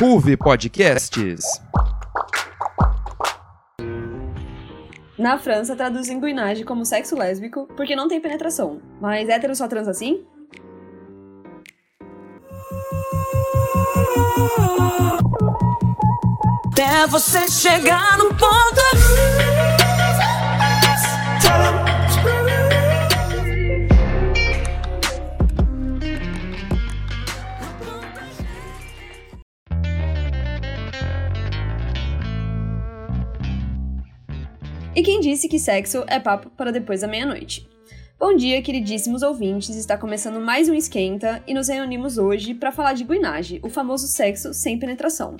Ruve Podcasts. Na França, traduzem guinage como sexo lésbico porque não tem penetração. Mas hétero só transa assim? Até você chegar no ponto. Disse que sexo é papo para depois da meia-noite? Bom dia, queridíssimos ouvintes. Está começando mais um esquenta e nos reunimos hoje para falar de guinage, o famoso sexo sem penetração.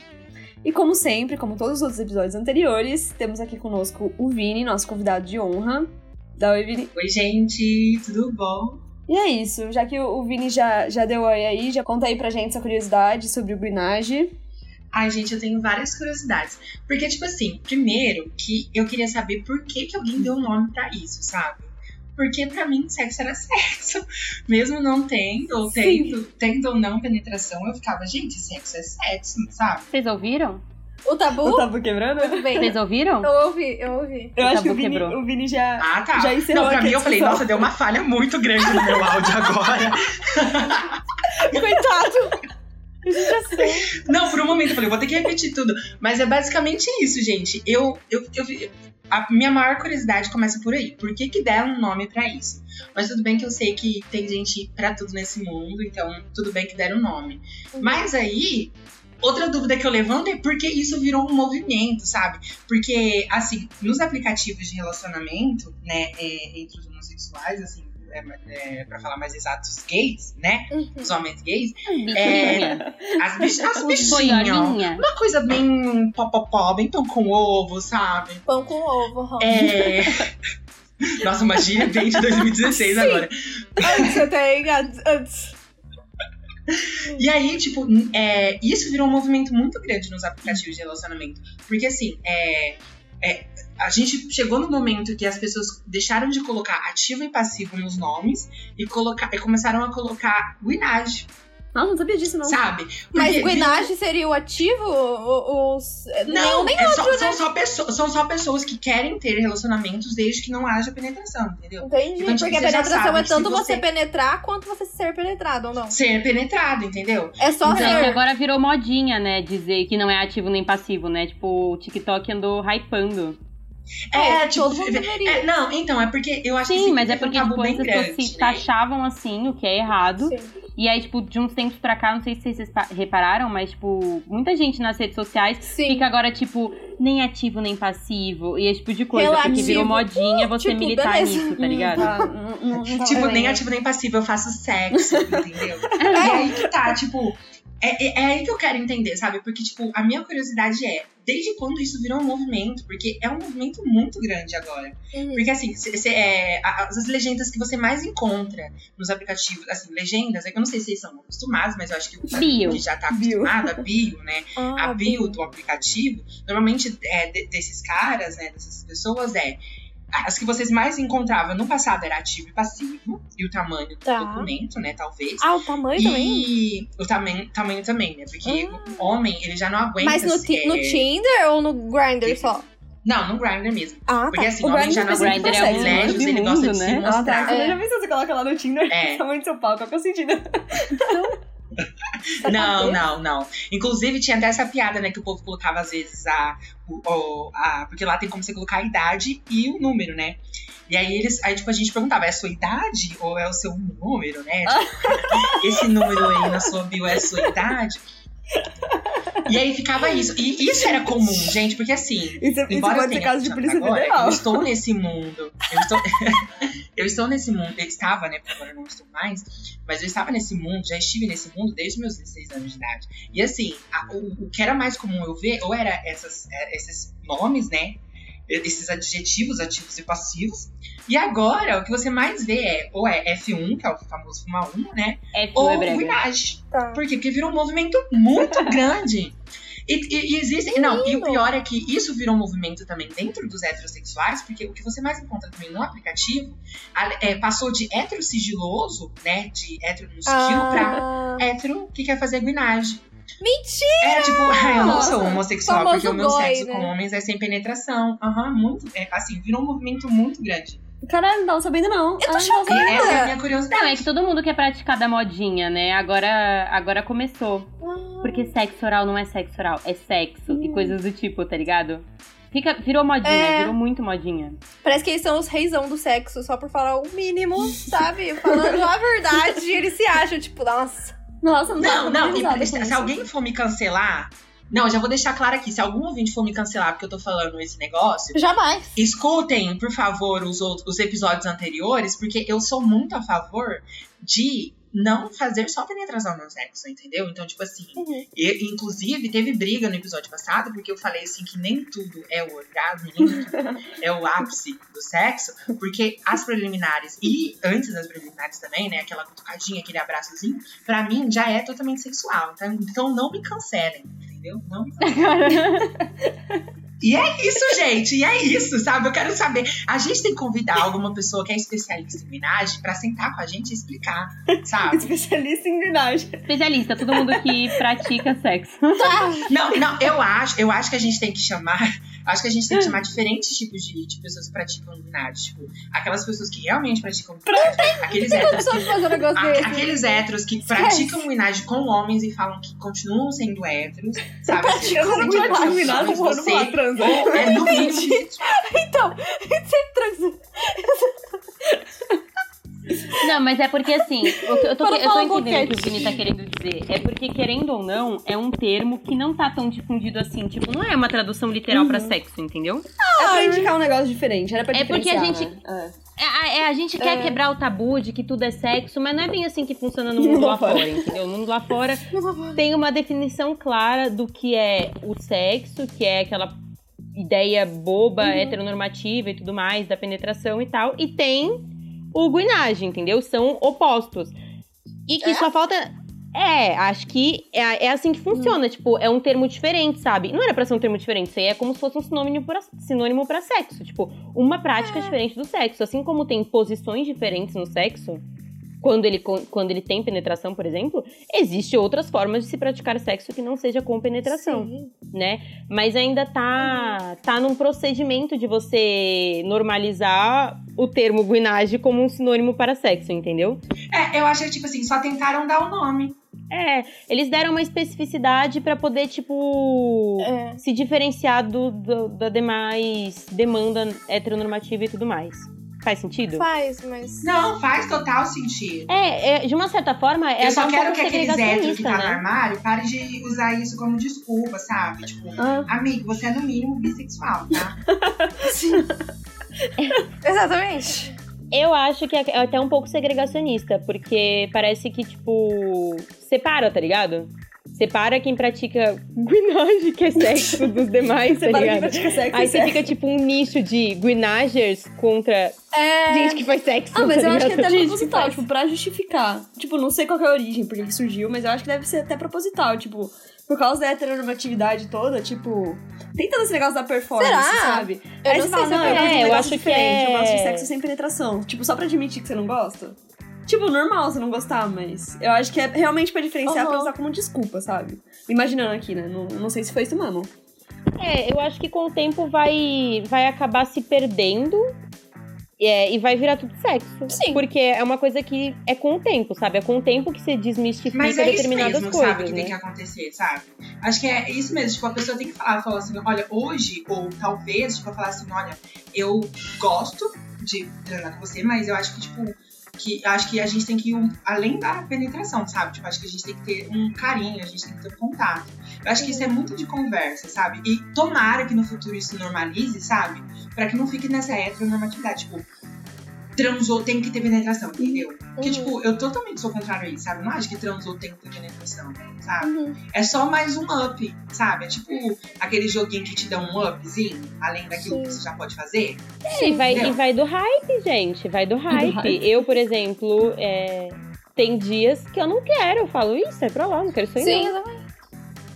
E como sempre, como todos os outros episódios anteriores, temos aqui conosco o Vini, nosso convidado de honra. Dá oi, Vini. Oi, gente, tudo bom? E é isso, já que o Vini já, já deu oi aí, já conta aí pra gente essa curiosidade sobre o guinage. Ai, gente, eu tenho várias curiosidades. Porque, tipo assim, primeiro que eu queria saber por que, que alguém deu um nome pra isso, sabe? Porque pra mim sexo era sexo. Mesmo não tendo, ou tendo, tendo ou não penetração, eu ficava, gente, sexo é sexo, sabe? Vocês ouviram? O tabu? O tabu quebrando? Tudo bem. Vocês ouviram? Eu ouvi, eu ouvi. Eu O acho que o tabu Vini, quebrou. o Vini já, Ah, tá. já encerrou não, pra mim eu falei, nossa, deu uma falha muito grande no meu áudio agora. Coitado! Não, por um momento eu falei, vou ter que repetir tudo. Mas é basicamente isso, gente. Eu, eu, eu, a minha maior curiosidade começa por aí. Por que, que deram um nome pra isso? Mas tudo bem que eu sei que tem gente pra tudo nesse mundo, então tudo bem que deram um nome. Mas aí, outra dúvida que eu levanto é por que isso virou um movimento, sabe? Porque, assim, nos aplicativos de relacionamento, né, é, entre os homossexuais, assim, é, é, pra falar mais exato, os gays, né? Os homens gays, É, as, bich as Os bichinhas. Uma coisa bem popopó, bem pão com ovo, sabe? Pão com ovo, Ron. É. Nossa, uma gíria bem de 2016 agora. Antes eu tenho. Antes. E aí, tipo, é, isso virou um movimento muito grande nos aplicativos de relacionamento. Porque assim, é, é, a gente chegou no momento que as pessoas deixaram de colocar ativo e passivo nos nomes e, colocar, e começaram a colocar guinage, Nossa, não sabia disso, não. sabe? Mas Porque guinage seria o ativo? Os. Não, Nenhum nem é só- outro, são, né? só pessoas, são só pessoas que querem ter relacionamentos desde que não haja penetração, entendeu? Entendi. Então, tipo, Porque a penetração é tanto você... você- penetrar quanto você ser penetrado ou não. Ser penetrado, entendeu? É só Então, ser. agora virou modinha, né? Dizer que não é ativo nem passivo, né? Tipo, o TikTok andou hypando. É, tipo, todo mundo deveria. é, não, então, é porque eu acho que Sim, mas é um porque tipo, as pessoas se né? taxavam assim, o que é errado. Sim. E aí, tipo, de uns tempos pra cá, não sei se vocês pa- repararam, mas, tipo, muita gente nas redes sociais Sim. fica agora, tipo, nem ativo nem passivo. E esse tipo de coisa, porque Relativo. virou modinha Uh, você tipo, militar beleza. nisso, tá ligado? Ah, não, não, não Tipo, nem ativo nem passivo, eu faço sexo, entendeu? e aí que tá, tipo, é, é, é aí que eu quero entender, sabe? Porque, tipo, a minha curiosidade é, desde quando isso virou um movimento? Porque é um movimento muito grande agora. Uhum. Porque, assim, cê, cê, é, as legendas que você mais encontra nos aplicativos, assim, legendas, é que eu não sei se vocês são acostumados, mas eu acho que o Bio. que já tá Bio. acostumado, a bio, né? Ah, a bio do aplicativo, normalmente é, de- desses caras, né, dessas pessoas, é. As que vocês mais encontravam no passado era ativo e passivo, e o tamanho do Tá. documento, né, talvez. Ah, o tamanho também? E o tamanho, tamanho também, né? Porque o homem, ele já não aguenta. Mas no, ti- é, no Tinder ou no Grindr só? Não, no Grindr mesmo. Ah, Porque tá. assim, O homem Grindr já não de os sexo, privilégios, né? ele gosta de Mundo, se né? Ah, tá. mostrar. Você já pensou você coloca lá no Tinder? É. Tamanho do seu pau, qual que é o sentido? Não, não, não. Inclusive, tinha até essa piada, né? Que o povo colocava às vezes a, o, a. Porque lá tem como você colocar a idade e o número, né? E aí eles. Aí, tipo, a gente perguntava, é a sua idade ou é o seu número, né? Tipo, esse número aí na sua bio é a sua idade. E aí ficava isso. E isso era comum, gente, porque assim. Isso, isso Embora eu pode ser tenha caso de 20 polícia agora, federal. Eu estou nesse mundo. Eu estou, eu estou nesse mundo. Eu estava, né? Porque agora eu não estou mais. Mas eu estava nesse mundo, já estive nesse mundo desde meus 16 anos de idade. E assim, a- o, o que era mais comum eu ver, ou era essas, é, esses nomes, né? Esses adjetivos ativos e passivos. E agora, o que você mais vê é, ou é F1, que é o famoso fumar 1, né? É Ou é brega. Winage. Tá. Por quê? Porque virou um movimento muito grande. E, e, e existem. Não, e o pior é que isso virou um movimento também dentro dos heterossexuais, porque o que você mais encontra também no aplicativo é, passou de hétero sigiloso, né? De hétero no sigilo, pra Ah, hétero que quer fazer guinagem. Mentira! É, tipo, eu não sou homossexual, famoso porque o meu goi, sexo né? com homens é sem penetração. Aham, muito. É, assim, virou um movimento muito grande. Caralho, não tava sabendo, não. Eu tô essa é a minha Não, curiosidade. é que todo mundo quer praticar da modinha, né? Agora, agora começou. Porque sexo oral não é sexo oral, é sexo e coisas do tipo, tá ligado? Fica, virou modinha, É. virou muito modinha. Parece que eles são os reizão do sexo, só por falar o mínimo, sabe? Falando a verdade, eles se acham, tipo, nossa. Nossa, não Não, não, e se, alguém for me cancelar. Não, eu já vou deixar claro aqui. Se algum ouvinte for me cancelar porque eu tô falando esse negócio, Jamais. escutem, por favor, os, outros, os episódios anteriores, porque eu sou muito a favor de não fazer só penetração no sexo, entendeu? Então, tipo assim, Uhum. e- inclusive teve briga no episódio passado, porque eu falei assim que nem tudo é o orgasmo, nem tudo é o ápice do sexo, porque as preliminares e antes das preliminares também, né, aquela cutucadinha, aquele abraçozinho, pra mim já é totalmente sexual. Então, então não me cancelem, entendeu? Não me cancelem. E é isso, gente. E é isso, sabe? Eu quero saber. A gente tem que convidar alguma pessoa que é especialista em homenagem pra sentar com a gente e explicar, sabe? Especialista em grinagem. Especialista, todo mundo que pratica sexo. Não, não, eu acho, eu acho que a gente tem que chamar. Acho que a gente tem que chamar diferentes tipos de, de pessoas que praticam ginásio. Tipo, aquelas pessoas que realmente praticam ginásio. Aqueles héteros que A- aqueles héteros que praticam ginásio com homens e falam que continuam sendo héteros, sabe? Praticam não vou você é no mínimo. Então, você transa. Não, mas é porque assim, eu tô, eu tô entendendo o que o. Vini tá querendo dizer. É porque, querendo ou não, é um termo que não tá tão difundido assim. Tipo, não é uma tradução literal pra sexo, entendeu? É pra indicar um negócio diferente, era pra É porque a gente- né? É, a- é, a gente quer É. quebrar o tabu de que tudo é sexo, mas não é bem assim que funciona no mundo lá fora, entendeu? No mundo lá fora tem uma definição clara do que é o sexo, que é aquela ideia boba, Uhum. heteronormativa e tudo mais, da penetração e tal. E tem o guinagem, entendeu? São opostos. E que só falta. É, acho que é, é assim que funciona. Tipo, é um termo diferente, sabe? Não era pra ser um termo diferente. Isso aí é como se fosse um sinônimo pra, sinônimo pra sexo. Tipo, uma prática diferente do sexo. Assim como tem posições diferentes no sexo, quando ele, quando ele tem penetração, por exemplo, existe outras formas de se praticar sexo que não seja com penetração Sim. né? Mas ainda tá, tá num procedimento de você normalizar o termo guinage como um sinônimo para sexo, entendeu? É, eu acho que, tipo assim, só tentaram dar o nome. É, eles deram uma especificidade pra poder, tipo, É. se diferenciar do, do- da demais demanda heteronormativa e tudo mais. Faz sentido? Faz, mas. Não, faz total sentido. É, é, de uma certa forma, é eu só um quero que aqueles héteros que tá no né? armário parem de usar isso como desculpa, sabe? Tipo, Ah. amigo, você é no mínimo bissexual, tá? Exatamente. Eu acho que é até um pouco segregacionista, porque parece que, tipo, separa, tá ligado? Separa quem pratica guinage, que é sexo, dos demais, tá Separa quem ligado? pratica sexo Aí você sexo. fica, tipo, um nicho de guinagers contra É. gente que faz sexo. Ah, mas tá eu acho que é até proposital, tipo, pra justificar. Tipo, não sei qual que é a origem, porque que surgiu, mas eu acho que deve ser até proposital, tipo, por causa da heteronormatividade toda, tipo, tem todo esse negócio da performance, Será? sabe? Eu Aí não você sei fala, se eu não, eu É, um eu negócio acho que diferente, eu gosto de é- sexo sem penetração. Tipo, só pra admitir que você não gosta. Tipo, normal você não gostar, mas eu acho que é realmente pra diferenciar, Uhum. pra usar como desculpa, sabe? Imaginando aqui, né? Não, não sei se foi isso mesmo. É, eu acho que com o tempo vai, vai acabar se perdendo é, e vai virar tudo sexo. Sim. Porque é uma coisa que é com o tempo, sabe? É com o tempo que se desmistifica Mas é determinadas mesmo, coisas, sabe, que né? tem que acontecer, sabe? Acho que é isso mesmo, tipo, a pessoa tem que falar, falar assim, olha, hoje, ou talvez, tipo, falar assim, olha, eu gosto de treinar com você, mas eu acho que, tipo, que acho que a gente tem que ir um- além da penetração, sabe? Tipo, acho que a gente tem que ter um carinho, a gente tem que ter um contato. Eu acho que isso é muito de conversa, sabe? E tomara que no futuro isso normalize, sabe? Pra que não fique nessa heteronormatividade, tipo, transou tem que ter penetração, entendeu? Porque, Uhum. tipo, eu totalmente sou contrário a isso, sabe? Não acho que transou tem que ter penetração, sabe? Uhum. É só mais um up, sabe? É tipo aquele joguinho que te dá um upzinho, além daquilo Sim. que você já pode fazer. É, e vai, Entendeu? e vai do hype, gente. Vai do hype. hype. Eu, por exemplo, é, tem dias que eu não quero. Eu falo, isso é pra lá, não quero aí Sim, não.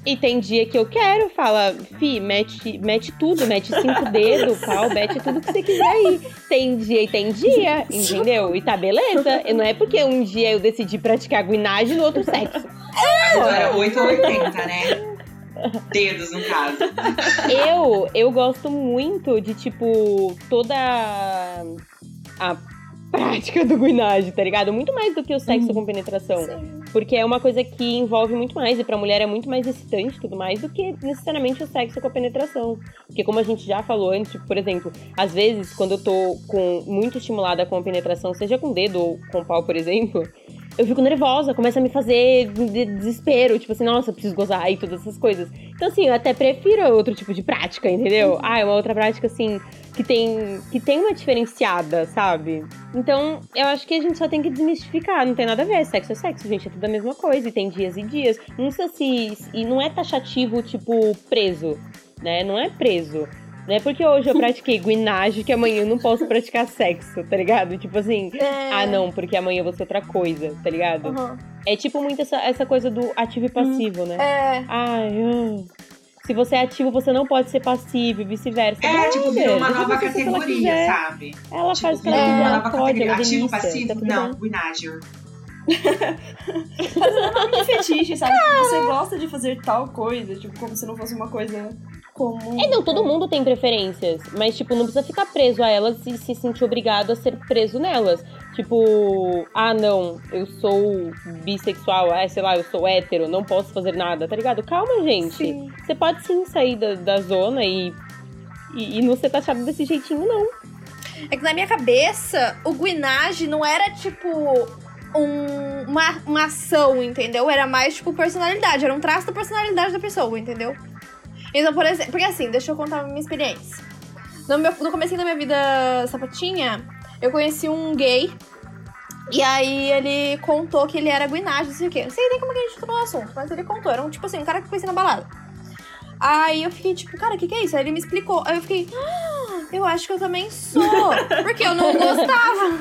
E tem dia que eu quero, fala, fi, mete, mete tudo, mete cinco dedos, pau, mete tudo que você quiser aí. Tem dia e tem dia, entendeu? E tá beleza. E não é porque um dia eu decidi praticar guinagem no outro sexo. Era 8 ou 80, né? Dedos, no caso. eu, eu gosto muito de, tipo, toda a prática do guinage, tá ligado? Muito mais do que o sexo com penetração. Porque é uma coisa que envolve muito mais, e pra mulher é muito mais excitante tudo mais, do que necessariamente o sexo com a penetração. Porque como a gente já falou antes, tipo, por exemplo, às vezes, quando eu tô com muito estimulada com a penetração, seja com dedo ou com pau, por exemplo, eu fico nervosa, começa a me fazer de desespero, tipo assim, nossa, preciso gozar e todas essas coisas. Então, assim, eu até prefiro outro tipo de prática, entendeu? Ah, é uma outra prática, assim, que tem, que tem uma diferenciada, sabe? Então, eu acho que a gente só tem que desmistificar, não tem nada a ver, sexo é sexo, gente, é tudo a mesma coisa, e tem dias e dias. Não sei se. E não é taxativo, tipo, preso, né? Não é preso. Não é porque hoje eu pratiquei guinagem que amanhã eu não posso praticar sexo, tá ligado? Tipo assim, É. ah não, porque amanhã eu vou ser outra coisa, tá ligado? Uhum. É tipo muito essa, essa coisa do ativo e passivo, né? É. Ai, hum. se você é ativo, você não pode ser passivo e vice-versa. É, tipo, virou uma nova ela categoria, quiser. sabe? Ela faz o que Tipo, ela quiser, uma ela pode, categoria. ela é Ativo, passivo? tá Não, bem. Guinager. de fetiche, sabe? Você gosta de fazer tal coisa, tipo, como se não fosse uma coisa comum. É, não, todo mundo tem preferências, mas, tipo, não precisa ficar preso a elas e se sentir obrigado a ser preso nelas. Tipo, ah, não, eu sou bissexual, ah, sei lá, eu sou hétero, não posso fazer nada, tá ligado? Calma, gente. Sim. Você pode sim sair da, da zona e, e, e não ser taxado desse jeitinho, não. É que na minha cabeça, o guinage não era tipo um- uma, uma ação, entendeu? Era mais tipo personalidade, era um traço da personalidade da pessoa, entendeu? Então, por exemplo, porque assim, deixa eu contar a minha experiência. No, meu, no começo da minha vida sapatinha, eu conheci um gay. E aí ele contou que ele era guinage, não sei o quê. Não sei nem como que a gente tocou no assunto, mas ele contou. Era um, tipo assim, um cara que eu conheci na balada. Aí eu fiquei tipo, cara, o que, que é isso? Aí ele me explicou. Aí eu fiquei, ah, eu acho que eu também sou. Porque eu não gostava.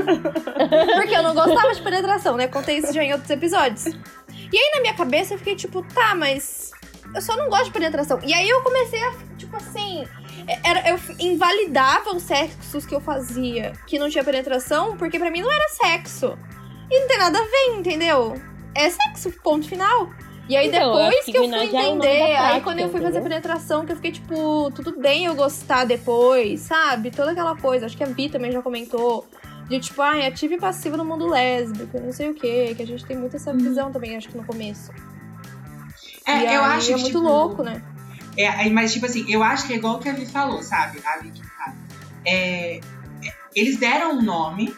Porque eu não gostava de penetração, né? Contei isso já em outros episódios. E aí na minha cabeça eu fiquei tipo, tá, mas eu só não gosto de penetração. E aí eu comecei a, tipo assim, era, eu invalidava os sexos que eu fazia que não tinha penetração, porque pra mim não era sexo. E não tem nada a ver, entendeu? É sexo, ponto final. E aí Então, depois que que eu fui é entender, aí prática, quando eu fui fazer entendeu? penetração, que eu fiquei tipo, tudo bem eu gostar depois, sabe? Toda aquela coisa. Acho que a Vi também já comentou. De tipo, ai, ativa e passiva no mundo lésbico, não sei o quê. Que a gente tem muito essa visão também, acho que no começo. É, e eu aí acho é que, muito tipo, louco, né? É, aí, mas, tipo assim, eu acho que é igual o que a Vi falou, sabe? A Vi que sabe. É, é, eles deram um nome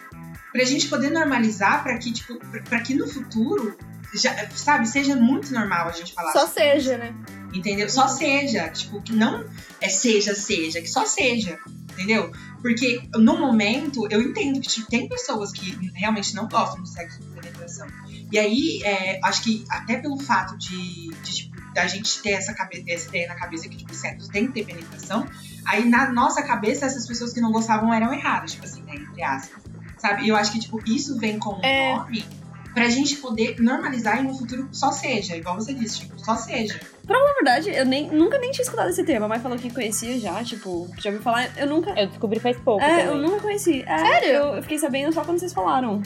pra gente poder normalizar pra que, tipo, pra, pra que no futuro, já, sabe, seja muito normal a gente falar Só sobre seja, né? Entendeu? Só seja. Tipo, que não é seja, seja, que só seja. Entendeu? Porque no momento eu entendo que tipo, tem pessoas que realmente não gostam do sexo com penetração. E aí, é, acho que até pelo fato de, de, tipo, da gente ter essa, cabe essa ideia na cabeça que tipo, o sexo tem que ter penetração, aí na nossa cabeça essas pessoas que não gostavam eram erradas, tipo assim, né, entre aspas. Sabe? E eu acho que tipo, isso vem com o É. nome pra gente poder normalizar e no futuro só seja, igual você disse, tipo, só seja. Na verdade, eu nem, nunca nem tinha escutado esse termo. A mãe falou que conhecia já, tipo, já ouviu falar. Eu nunca. Eu descobri faz pouco É, eu também. nunca conheci. É, Sério? Eu, eu fiquei sabendo só quando vocês falaram.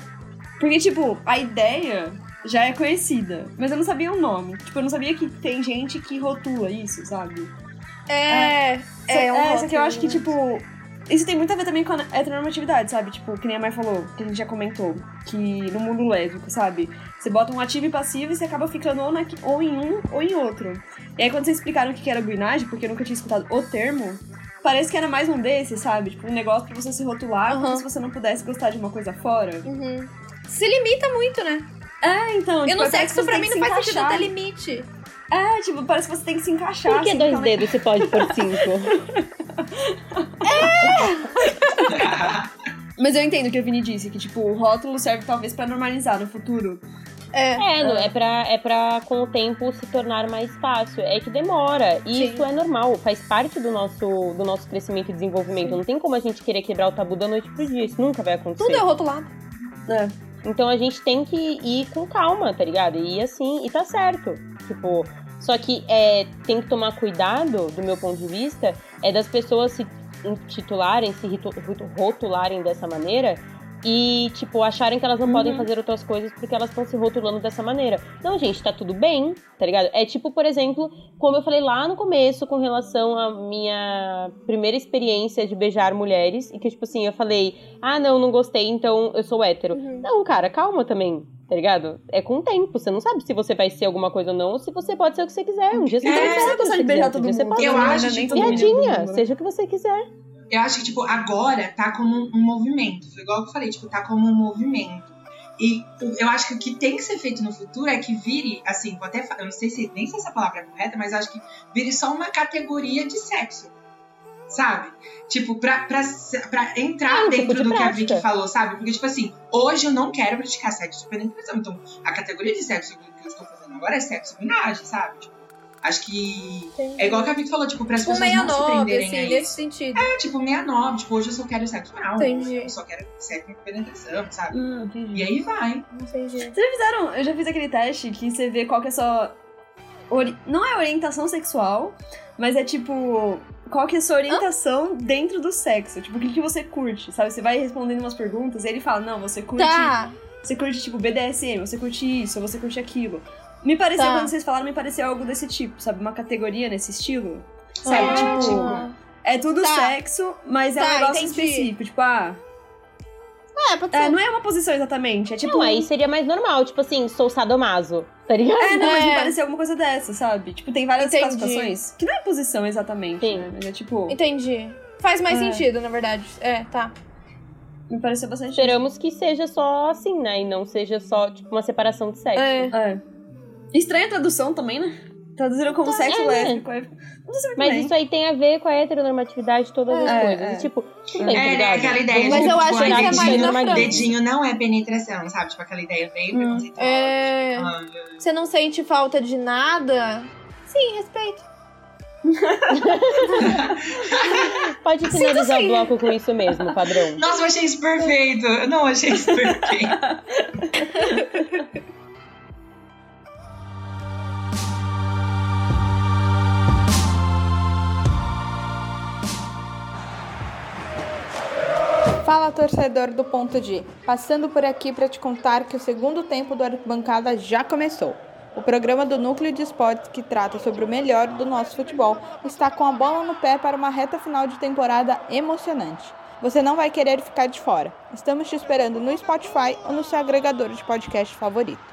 Porque, tipo, a ideia já é conhecida, mas eu não sabia o nome. Tipo, eu não sabia que tem gente que rotula isso, sabe? É. É, É, um só que eu acho que, tipo. Isso tem muito a ver também com a heteronormatividade, sabe? Tipo, que nem a mãe falou, que a gente já comentou, que no mundo lésbico, sabe? Você bota um ativo e passivo e você acaba ficando ou, na, ou em um ou em outro. E aí, quando vocês explicaram o que era guinagem, porque eu nunca tinha escutado o termo, parece que era mais um desses, sabe? Tipo, um negócio pra você se rotular, como Aham. se você não pudesse gostar de uma coisa fora. Uhum. Se limita muito, né? É, então. e tipo, que sexo, você pra mim, não faz sentido ter limite. É, tipo, parece que você tem que se encaixar. Por que assim, dois dedos se pode por cinco? Mas eu entendo o que a Vini disse, que, tipo, o rótulo serve talvez pra normalizar no futuro. É. É, não, é pra, é pra com o tempo se tornar mais fácil. É que demora. E Sim. isso é normal, faz parte do nosso, do nosso crescimento e desenvolvimento. Não tem como a gente querer quebrar o tabu da noite pro dia. Isso nunca vai acontecer. Tudo é rotulado. É. Então a gente tem que ir com calma, tá ligado? E assim, e tá certo. Tipo, só que é, tem que tomar cuidado, do meu ponto de vista, é das pessoas se intitularem, se rotularem dessa maneira e, tipo, acharem que elas não podem fazer outras coisas porque elas estão se rotulando dessa maneira. Não, gente, tá tudo bem, tá ligado? É tipo, por exemplo, como eu falei lá no começo com relação à minha primeira experiência de beijar mulheres, e que, tipo assim, eu falei, ah, não, não gostei, então eu sou hétero. Não, cara, calma também. Tá ligado? É com o tempo. Você não sabe se você vai ser alguma coisa ou não, ou se você pode ser o que você quiser. Um dia você É, pode você ser o que você beijar quiser. todo dia você mundo. pode Eu mundo, acho, né? Nem todo mundo, Piadinha, todo mundo. seja o que você quiser. Eu acho que, tipo, agora tá como um movimento. Foi igual que eu falei, tipo, tá como um movimento. E eu acho que o que tem que ser feito no futuro é que vire, assim, vou até eu não sei se nem sei se essa palavra é correta, mas acho que vire só uma categoria de sexo. Sabe? Tipo, pra, pra, pra entrar É, um tipo dentro de do que a prática. Vicky falou, sabe? Porque, tipo assim, hoje eu não quero praticar sexo de penetração. Então, a categoria de sexo que eu estou fazendo agora é sexo binagem, sabe? Tipo, acho que. É igual que a Vicky falou, tipo, para as Tipo, pessoas meia não se prenderem assim, a nesse isso. sentido. É, tipo, 69. Tipo, hoje eu só quero sexo oral. Entendi. Eu só quero sexo com penetração, sabe? Hum, entendi. E aí vai. Entendi. Vocês já fizeram? Eu já fiz aquele teste que você vê qual que é a sua. ori- Não é orientação sexual, mas é tipo. Qual que é a sua orientação dentro do sexo? Tipo, o que, que você curte, sabe? Você vai respondendo umas perguntas e ele fala, não, você curte. Tá. Você curte, tipo, BDSM, você curte isso, você curte aquilo. Me pareceu, Tá. quando vocês falaram, me pareceu algo desse tipo, sabe? Uma categoria nesse estilo. Sabe? É, tipo, tipo, é tudo Tá. sexo, mas é um Tá, negócio entendi. específico. Tipo, ah. É, pode É, não é uma posição exatamente. É tipo. Não, aí seria mais normal. Tipo assim, sou sadomaso. Tá ligado? É, não, mas me É. pareceu alguma coisa dessa, sabe? Tipo, tem várias Entendi. classificações. Que não é posição exatamente, Sim. né? Mas é tipo. Entendi. Faz mais É. sentido, na verdade. É, tá. Me pareceu bastante. Esperamos que seja só assim, né? E não seja só, tipo, uma separação de sexo. É. É. Estranha a tradução também, né? Traduziram como sexo é, lésbico. é- Mas bem. isso aí tem a ver com a heteronormatividade de todas as É, coisas. é. E, tipo, tudo bem, tá É, ligado? aquela ideia Mas de eu tipo, acho que é mais na França. dedinho não é penetração, sabe? Tipo, aquela ideia bem Hum. preconceituosa. É. tipo, ai, Você não sente falta de nada? Sim, respeito. Pode finalizar o bloco com isso mesmo, padrão. Nossa, eu achei isso perfeito. Eu não achei isso perfeito. Fala torcedor do ponto de, passando por aqui para te contar que o segundo tempo do Arquibancada já começou. O programa do Núcleo de Esportes que trata sobre o melhor do nosso futebol está com a bola no pé para uma reta final de temporada emocionante. Você não vai querer ficar de fora. Estamos te esperando no Spotify ou no seu agregador de podcast favorito.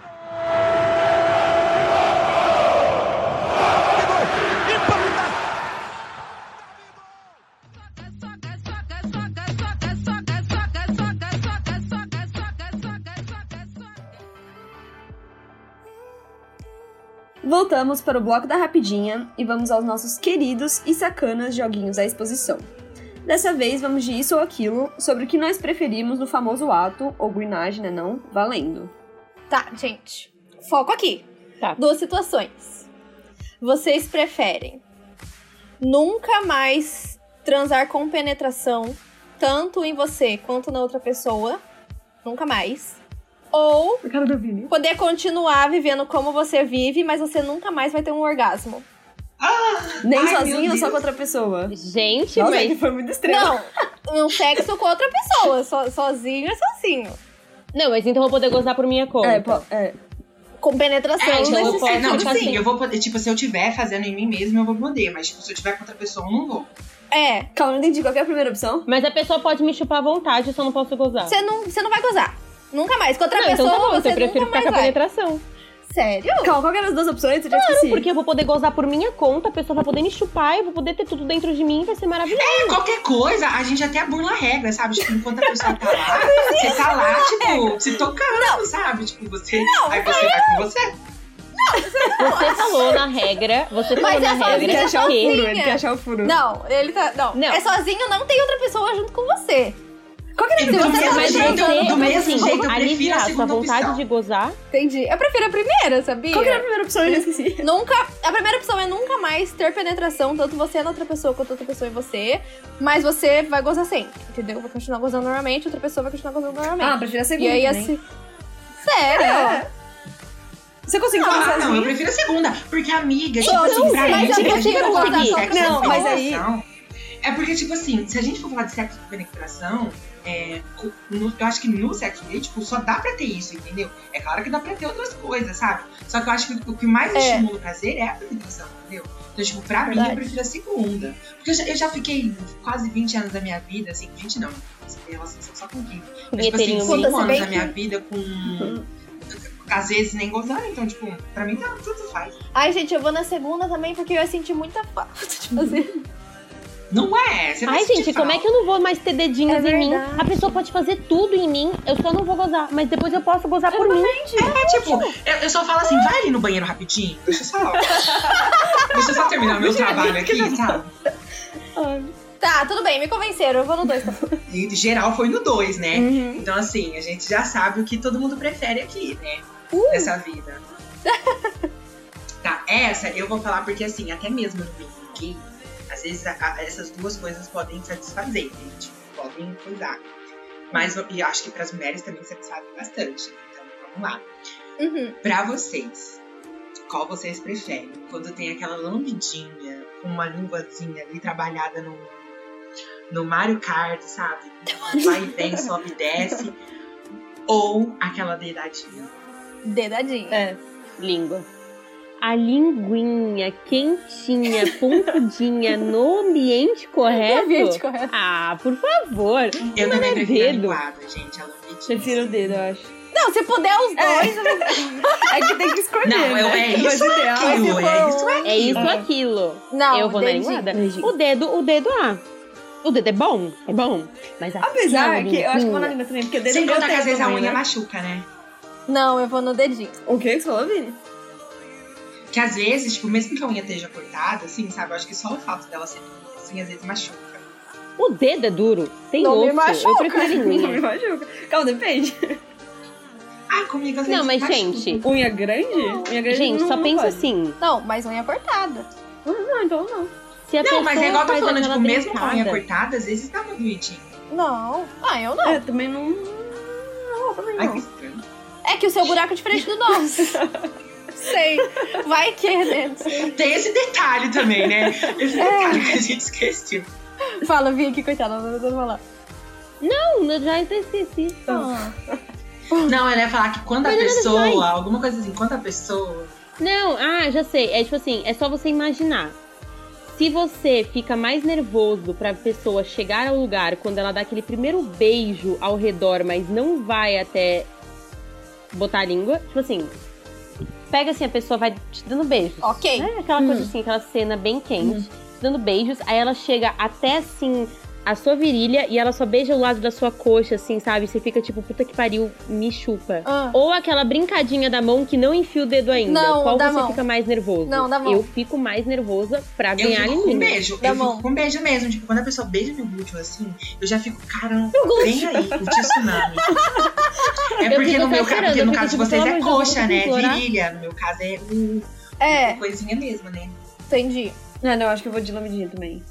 Voltamos para o bloco da rapidinha e vamos aos nossos queridos e sacanas joguinhos à exposição. Dessa vez vamos de isso ou aquilo sobre o que nós preferimos no famoso ato, ou guinagem, né não? Valendo. Tá, gente. Foco aqui. Tá. Duas situações. Vocês preferem nunca mais transar com penetração, tanto em você quanto na outra pessoa? Nunca mais. Ou O cara do Vini. poder continuar vivendo como você vive, mas você nunca mais vai ter um orgasmo. Nem Ai, sozinho ou só com outra pessoa? Gente, Nossa, mas foi muito extremo. Não, um sexo com outra pessoa. So- sozinho é sozinho. Não, mas então eu vou poder gozar por minha conta. É, po- é. Com penetração, É, tipo, eu posso- é, não, tipo assim, sim. eu vou poder, tipo, se eu tiver fazendo em mim mesmo, eu vou poder, mas tipo, se eu tiver com outra pessoa, eu não vou. É. Calma, não entendi. Qual que é a primeira opção? Mas a pessoa pode me chupar à vontade, eu só não posso gozar. Você não, você não vai gozar. Nunca mais. Com outra não, pessoa, então tá bom, você eu prefiro nunca ficar mais com a penetração. Sério? Calma, qual que eram as duas opções? Eu já esqueci. Porque eu vou poder gozar por minha conta, a pessoa vai poder me chupar, eu vou poder ter tudo dentro de mim, vai ser maravilhoso. É, qualquer coisa, a gente até burla a regra, sabe? Tipo, enquanto a pessoa tá lá, você tá lá, tipo, se tocando, sabe? Tipo, você. aí você vai com você. Você falou na regra, você falou Mas na é só Ele regra quer achar o furo, ele quer achar o furo. Não, ele tá. Não. Não. É sozinho, não tem outra pessoa junto com você. Qual que a Então, opção? mesmo Mas você, do mas mesmo assim, jeito, eu prefiro a sua vontade opção. de gozar. Entendi. Eu prefiro a primeira, sabia? Qual que era a primeira opção? Eu já esqueci. Nunca. A primeira opção é nunca mais ter penetração, tanto você na outra pessoa quanto outra pessoa em você. Mas você vai gozar sempre, entendeu? Vai continuar gozando normalmente, outra pessoa vai continuar gozando normalmente. Ah, prefiro a e segunda. aí, também. assim. Sério? É. Você conseguiu fazer Ah, não, eu prefiro a segunda. Porque amiga, tipo Não, assim, pra mas gente, eu gozar Não, mas aí- penetração. É porque, tipo assim, se a gente for falar de sexo com penetração, é, no- eu acho que no sexo gay, tipo, só dá pra ter isso, entendeu? É claro que dá pra ter outras coisas, sabe? Só que eu acho que o que mais É. estimula o prazer é a penetração, entendeu? Então, tipo, pra mim, eu Verdade. prefiro a segunda. Porque eu já, eu já fiquei quase 20 anos da minha vida, assim, 20 não, relação só com 15. Mas, tipo assim, Vinheteirinho 5 Puta, se anos da minha vida com. Às vezes nem gozar, então, tipo, pra mim tá, tudo faz. Ai, gente, eu vou na segunda também porque eu ia sentir muita falta de fazer. Não é? Você Ai, gente, como é que eu não vou mais ter dedinhos É em mim? A pessoa pode fazer tudo em mim, eu só não vou gozar. Mas depois eu posso gozar por mim. É, tipo, eu, eu só falo assim, vai ali no banheiro rapidinho, deixa eu só. deixa eu só terminar o meu trabalho aqui, sabe? Tá, tudo bem, me convenceram, eu vou no 2 tá? E de geral foi no 2, né? Uhum. Então, assim, a gente já sabe o que todo mundo prefere aqui, né? Uh! Nessa vida. tá, essa eu vou falar porque, assim, até mesmo no meio gay, às vezes a- a- essas duas coisas podem satisfazer, né? Tipo, podem coisar. Mas eu, e eu acho que pras mulheres também satisfazem bastante. Então, vamos lá. Uhum. Pra vocês, qual vocês preferem? Quando tem aquela lambidinha com uma linguazinha ali trabalhada no, no Mario Kart, sabe? Vai e vem, sobe e desce. Ou aquela dedadinha. Dedadinho. É. Língua. A linguinha quentinha, pontudinha no ambiente correto? Ambiente correto. Ah, por favor. Eu Não também é dedo. gente. Lambidinha. Prefiro o dedo, eu acho. Não, se puder os dois, É que tem que escolher. Não, eu- né? é Mas isso o ideal Mas aquilo, é isso aquilo. É isso aquilo. Não, eu vou na linguada. O dedo, o dedo, ah. O dedo é bom? É bom. Mas Apesar que eu acho que eu vou na língua também, porque dedo Sem eu contar que às vezes a unha né? machuca, né? Não, eu vou no dedinho. O que que você falou, Vini? Que às vezes, tipo, mesmo que a unha esteja cortada, assim, sabe? Eu acho que só o fato dela ser dura, assim, às vezes machuca. O dedo é duro. Tem Não me machuca. Eu prefiro Não me machuca. Calma, depende. Ah, comigo às vezes Não, mas machuca. gente, Unha grande? Unha grande gente, não, só não pensa pode. assim. Não, mas unha cortada. Não, então não. Se a Não, mas é igual eu tô falando, tipo, mesmo com a unha cortada, às vezes dá uma doidinha. Não. Ah, eu não. É, também não. Não, também Ai, que não. estranho. É que o seu buraco é diferente do nosso. Sei. Vai que, né? Tem esse detalhe também, né? Esse É. detalhe que a gente esqueceu. Fala, vim aqui, coitada, não vou falar. Não, eu já esqueci. Ah. Não, ela ia falar que quando a Mas nada pessoa, alguma coisa assim, quando a pessoa. Não, ah, já sei. É tipo assim, é só você imaginar. Se você fica mais nervoso pra pessoa chegar ao lugar quando ela dá aquele primeiro beijo ao redor, mas não vai até botar a língua, tipo assim, pega assim, a pessoa vai te dando beijos. Ok. Né? Aquela coisa assim, aquela cena bem quente, te dando beijos, aí ela chega até assim a sua virilha e ela só beija o lado da sua coxa, assim, sabe? Você fica tipo, puta que pariu, me chupa. Ah. Ou aquela brincadinha da mão que não enfia o dedo ainda. Não, Qual da você mão. fica mais nervoso? Não, da mão. Eu fico mais nervosa pra ganhar fico com linguinha. beijo. Da eu mão. fico com beijo mesmo. Tipo, quando a pessoa beija meu glúteo assim, eu já fico, caramba, vem aí, o tsunami. É porque no, meu, até ca- esperando, porque no caso de vocês é coxa, eu né? Virilha. No meu caso é o, É, coisinha mesmo, né? entendi. Não, não, acho que eu vou de lambidinha também.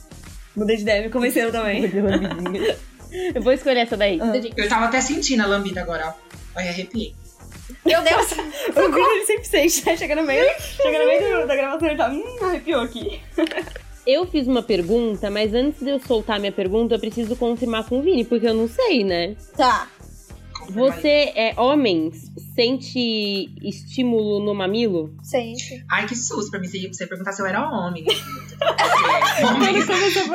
Mudei de ideia, me convenceram também. Eu vou escolher essa daí. Ah. Eu tava até sentindo a lambida agora, ó. Olha, arrepiei. Meu Deus. O Vini, ele sempre sente, né? Chega no meio, chega no meio do- da gravação ele tá, hum, arrepiou aqui. Eu fiz uma pergunta, mas antes de eu soltar minha pergunta, eu preciso confirmar com o Vini, porque eu não sei, né? Tá. Você, é, homens, sente estímulo no mamilo? Sente. Ai, que susto pra mim. Você você ia perguntar se eu era homem. Homem.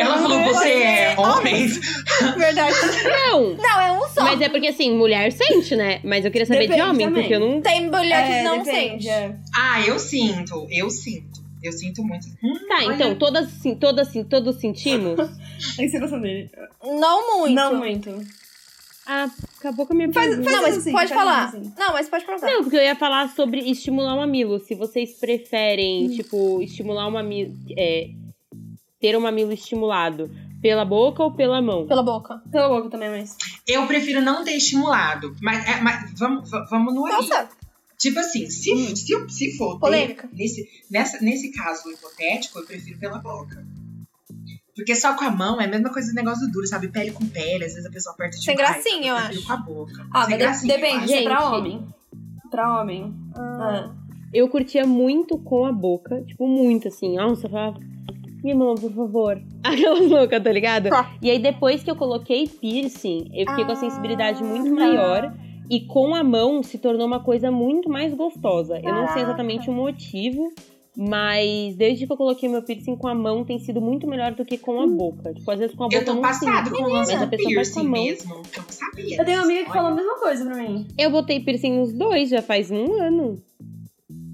Ela falou, você é homem? Verdade. Não! Não, é um só. Mas é porque assim, mulher sente, né? Mas eu queria saber de Depende homem, também. porque eu não. Tem mulher que É, não depende, sente. é. Ah, eu sinto. Eu sinto. Eu sinto muito. Hum, Tá, olha. então, todas, assim, todas, assim, todos sentimos? A encenação dele. Não muito. Não muito. Ah, acabou com a minha pergunta. Não, mas assim, pode faz falar. assim. Não, mas pode perguntar. Não, porque eu ia falar sobre estimular o mamilo. Se vocês preferem, tipo, estimular o mamilo. É, ter o mamilo estimulado pela boca ou pela mão? Pela boca. Pela boca também, mas. Eu prefiro não ter estimulado. Mas, é, mas vamos, vamos no aí. Nossa, Tipo assim, se, se, eu- se for ter, Polêmica. nesse, nessa, nesse caso hipotético, eu prefiro pela boca. Porque só com a mão é a mesma coisa do negócio duro, sabe? Pele com pele, às vezes a pessoa aperta de Sem gracinha, eu acho. com a boca. Ah, Sem mas depende, é pra Gente. homem. Pra homem. Ah. Eu curtia muito com a boca, tipo, muito assim. Nossa, eu falava. me mama, por favor. Aquelas loucas, tá ligado? Tá. E aí, depois que eu coloquei piercing, eu fiquei com a sensibilidade muito tá. maior. E com a mão se tornou uma coisa muito mais gostosa. Eu não sei exatamente o motivo, mas desde que eu coloquei meu piercing com a mão tem sido muito melhor do que com a boca. Tipo, às vezes com a boca Eu tô não passado sinto, com lance mas a pessoa faz com a piercing mão. mesmo. Eu não sabia. Eu tenho uma amiga que falou a mesma coisa pra mim. Eu botei piercing nos dois já faz um ano.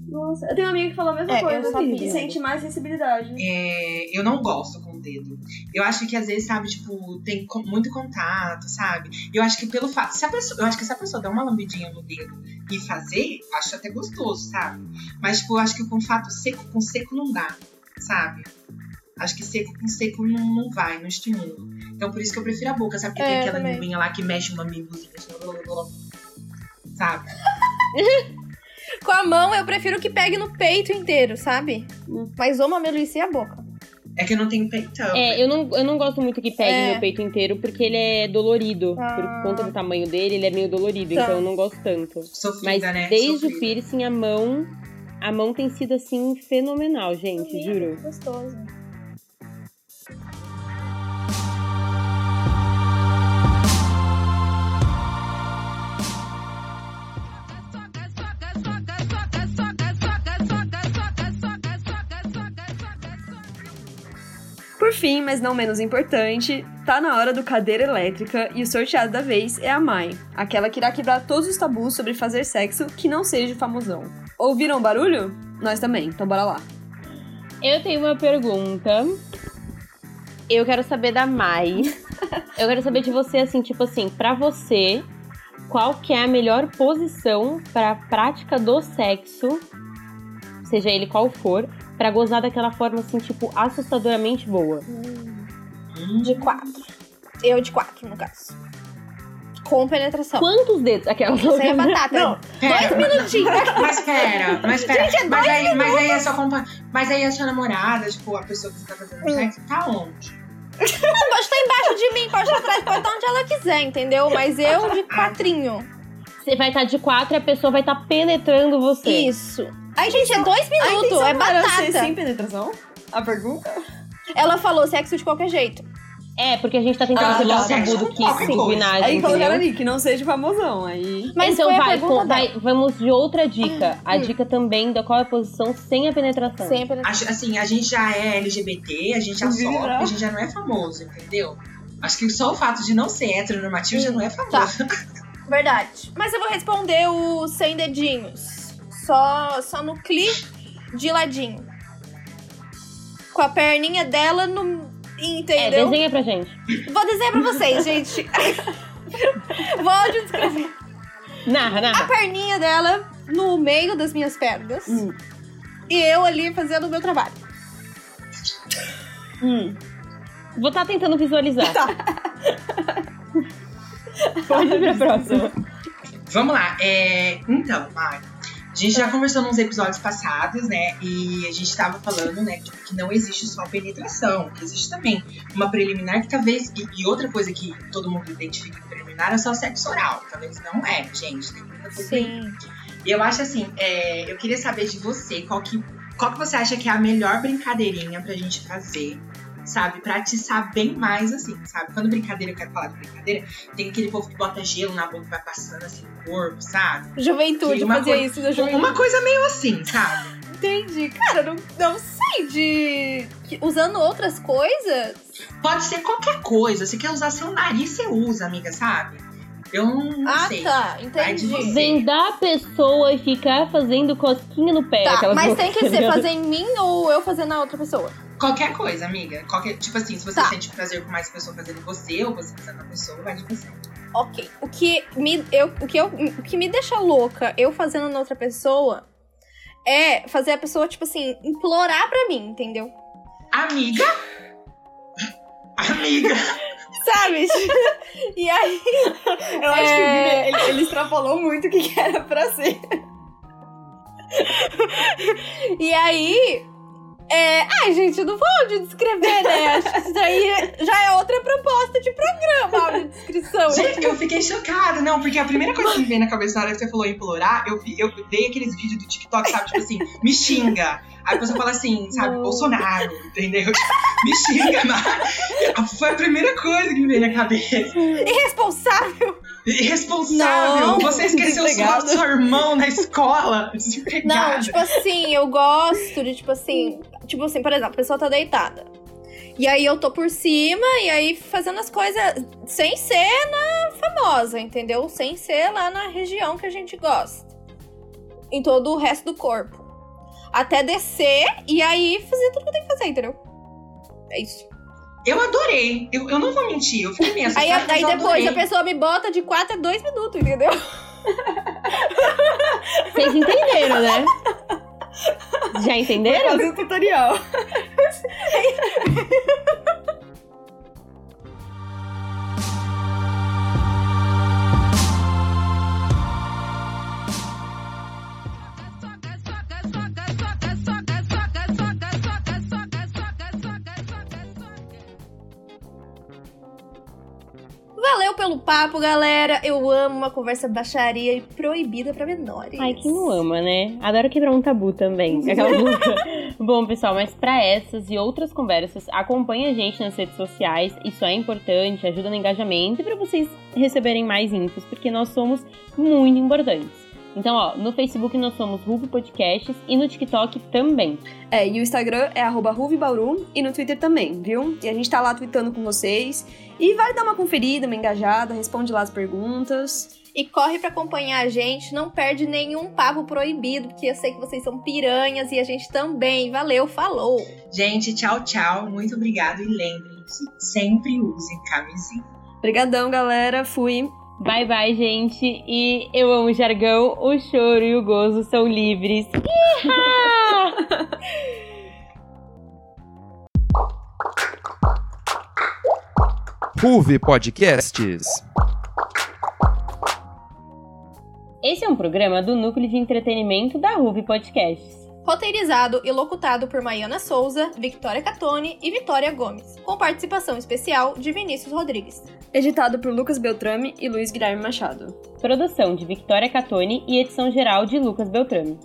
Nossa, eu tenho uma amiga que falou a mesma É, eu coisa. sabia. Que sente mais sensibilidade. É, eu não gosto com dedo. Eu acho que às vezes, sabe, tipo, tem muito contato, sabe? Eu acho que pelo fato. Se a pessoa, eu acho que se a pessoa der uma lambidinha no dedo e fazer, acho até gostoso, sabe? Mas, tipo, eu acho que com fato seco com seco não dá, sabe? Acho que seco com seco não, não vai, não estimula. Então por isso que eu prefiro a boca, sabe? Porque É, tem aquela também. linguinha lá que mexe uma mamilozinha, assim, sabe? Com a mão, eu prefiro que pegue no peito inteiro, sabe? Mas o mamilo é a boca. É que eu não tenho peitão. É, eu não, eu não gosto muito que pegue É. meu peito inteiro, porque ele é dolorido. Ah. Por conta do tamanho dele, ele é meio dolorido, Tá. então eu não gosto tanto. Sofrida, Mas né? desde Sofrida. o piercing, a mão. A mão tem sido assim fenomenal, gente, juro. Gostoso. Por fim, mas não menos importante, tá na hora do cadeira elétrica e o sorteado da vez é a Mai, aquela que irá quebrar todos os tabus sobre fazer sexo que não seja famosão. Ouviram o barulho? Nós também, então bora lá. Eu tenho uma pergunta. Eu quero saber da Mai. Eu quero saber de você, assim, tipo assim, pra você, qual que é a melhor posição pra prática do sexo, seja ele qual for, pra gozar daquela forma, assim, tipo, assustadoramente boa? De quatro. Eu de quatro, no caso. Com penetração. Quantos dedos? Aquela Isso aí é batata. Não, pera, Dois minutinhos. Mas pera, mas pera. Gente, é mas, aí, mas aí a sua compa... Mas aí a sua namorada, tipo, a pessoa que você tá fazendo Hum. sexo, tá onde? Pode estar embaixo de mim, pode estar atrás, pode estar onde ela quiser, entendeu? Mas eu de quatrinho. Você vai estar de quatro e a pessoa vai estar penetrando você. Isso. Aí, gente, é dois A minutos, é batata. sem penetração? A pergunta? Ela falou sexo de qualquer jeito. É, porque a gente tá tentando Ah, tá, o tá. tabu do coisa. guinagem, Aí colocaram entendeu? ali que não seja famosão, aí... Mas então foi a vai, com- vai- vamos de outra dica. A Hum. dica também da qual é a posição sem a penetração. Sem penetração. Acho, assim, a gente já é LGBT, a gente já sofre, não. a gente já não é famoso, entendeu? Acho que só o fato de não ser heteronormativo já não é famoso. Verdade. Mas eu vou responder o sem dedinhos. Só, só no cli de ladinho. Com a perninha dela no. É, Entendeu? desenha pra gente. Vou dizer pra vocês, gente. vou descrever. Narra, A narra. perninha dela no meio das minhas pernas. Hum. E eu ali fazendo o meu trabalho. Hum. Vou estar tentando visualizar. Pode ir pra próxima. Vamos lá. É, então, Mari, a gente já conversou nos episódios passados, né? E a gente tava falando, né, que não existe só penetração, que existe também uma preliminar que talvez. E, e outra coisa que todo mundo identifica com preliminar é só sexo oral. Talvez não é, gente. Tem muita coisa. Sim. E eu acho assim, é, eu queria saber de você qual que, qual que você acha que é a melhor brincadeirinha pra gente fazer, sabe? Pra atiçar bem mais, assim, sabe? Quando brincadeira, eu quero falar de brincadeira, tem aquele povo que bota gelo na boca e vai passando assim no corpo, sabe? Juventude Uma fazia coi- isso da juventude. Uma coisa meio assim, sabe? Entendi. Cara, não, não sei de. Usando outras coisas. Pode ser qualquer coisa. Se quer usar seu nariz, você usa, amiga, sabe? Eu não, ah, sei. tá. Vai de Entendi. Vendar a pessoa e ficar fazendo cosquinha no pé. Tá, mas tem que tá ser fazer em mim ou eu fazer na outra pessoa? Qualquer coisa, amiga. Qualquer, tipo assim, se você Tá. sente prazer com mais pessoa fazendo você ou você fazendo a pessoa, vai de você. Ok. O que me, eu, o que eu, o que me deixa louca eu fazendo na outra pessoa é fazer a pessoa, tipo assim, implorar pra mim, entendeu? Amiga? Amiga! Sabe? e aí. Eu acho que É. Guilherme, ele, ele extrapolou muito o que que era pra ser. E aí. É... Ai, gente, eu não vou audiodescrever, né? Acho que isso aí já é outra proposta de programa, audiodescrição. Gente, eu fiquei chocada, não, porque a primeira coisa que me veio na cabeça na hora que você falou implorar, eu, vi, eu dei aqueles vídeos do TikTok, sabe? Tipo assim, me xinga. Aí a pessoa fala assim, sabe, Bolsonaro, entendeu? Me xinga, mas foi a primeira coisa que me veio na cabeça. Irresponsável! Irresponsável! Não, Você esqueceu o seu irmão na escola. Não, tipo assim, eu gosto de, tipo assim. Tipo assim, por exemplo, a pessoa tá deitada. E aí eu tô por cima, e aí fazendo as coisas sem ser na famosa, entendeu? Sem ser lá na região que a gente gosta. Em todo o resto do corpo. Até descer e aí fazer tudo que eu tenho que fazer, entendeu? É isso. Eu adorei. Eu, eu não vou mentir, eu fiquei meio Aí, aí depois adorei. a pessoa me bota de 4 a 2 minutos, entendeu? Vocês entenderam, né? Já entenderam? Fazer um tutorial. pelo papo, galera. Eu amo uma conversa baixaria e proibida pra menores. Ai, quem não ama, né? Adoro quebrar um tabu também. Bom, pessoal, mas pra essas e outras conversas, acompanhe a gente nas redes sociais. Isso é importante, ajuda no engajamento e pra vocês receberem mais infos, porque nós somos muito importantes. Então, ó, no Facebook nós somos Ruby Podcasts e no TikTok também. É, e o Instagram é arroba Ruvibauru e no Twitter também, viu? E a gente tá lá tweetando com vocês. E vai dar uma conferida, uma engajada, responde lá as perguntas. E corre pra acompanhar a gente, não perde nenhum papo proibido, porque eu sei que vocês são piranhas e a gente também. Valeu, falou! Gente, tchau, tchau. Muito obrigado e lembrem-se, sempre usem camisinha. Obrigadão, galera. Fui. Bye bye, gente. E eu amo o jargão, o choro e o gozo são livres. Ruve Podcasts. Esse é um programa do Núcleo de Entretenimento da Ruby Podcasts. Roteirizado e locutado por Maiana Souza, Victoria Catone e Vitória Gomes, com participação especial de Vinícius Rodrigues. Editado por Lucas Beltrame e Luiz Guilherme Machado. Produção de Victoria Catone e edição geral de Lucas Beltrame.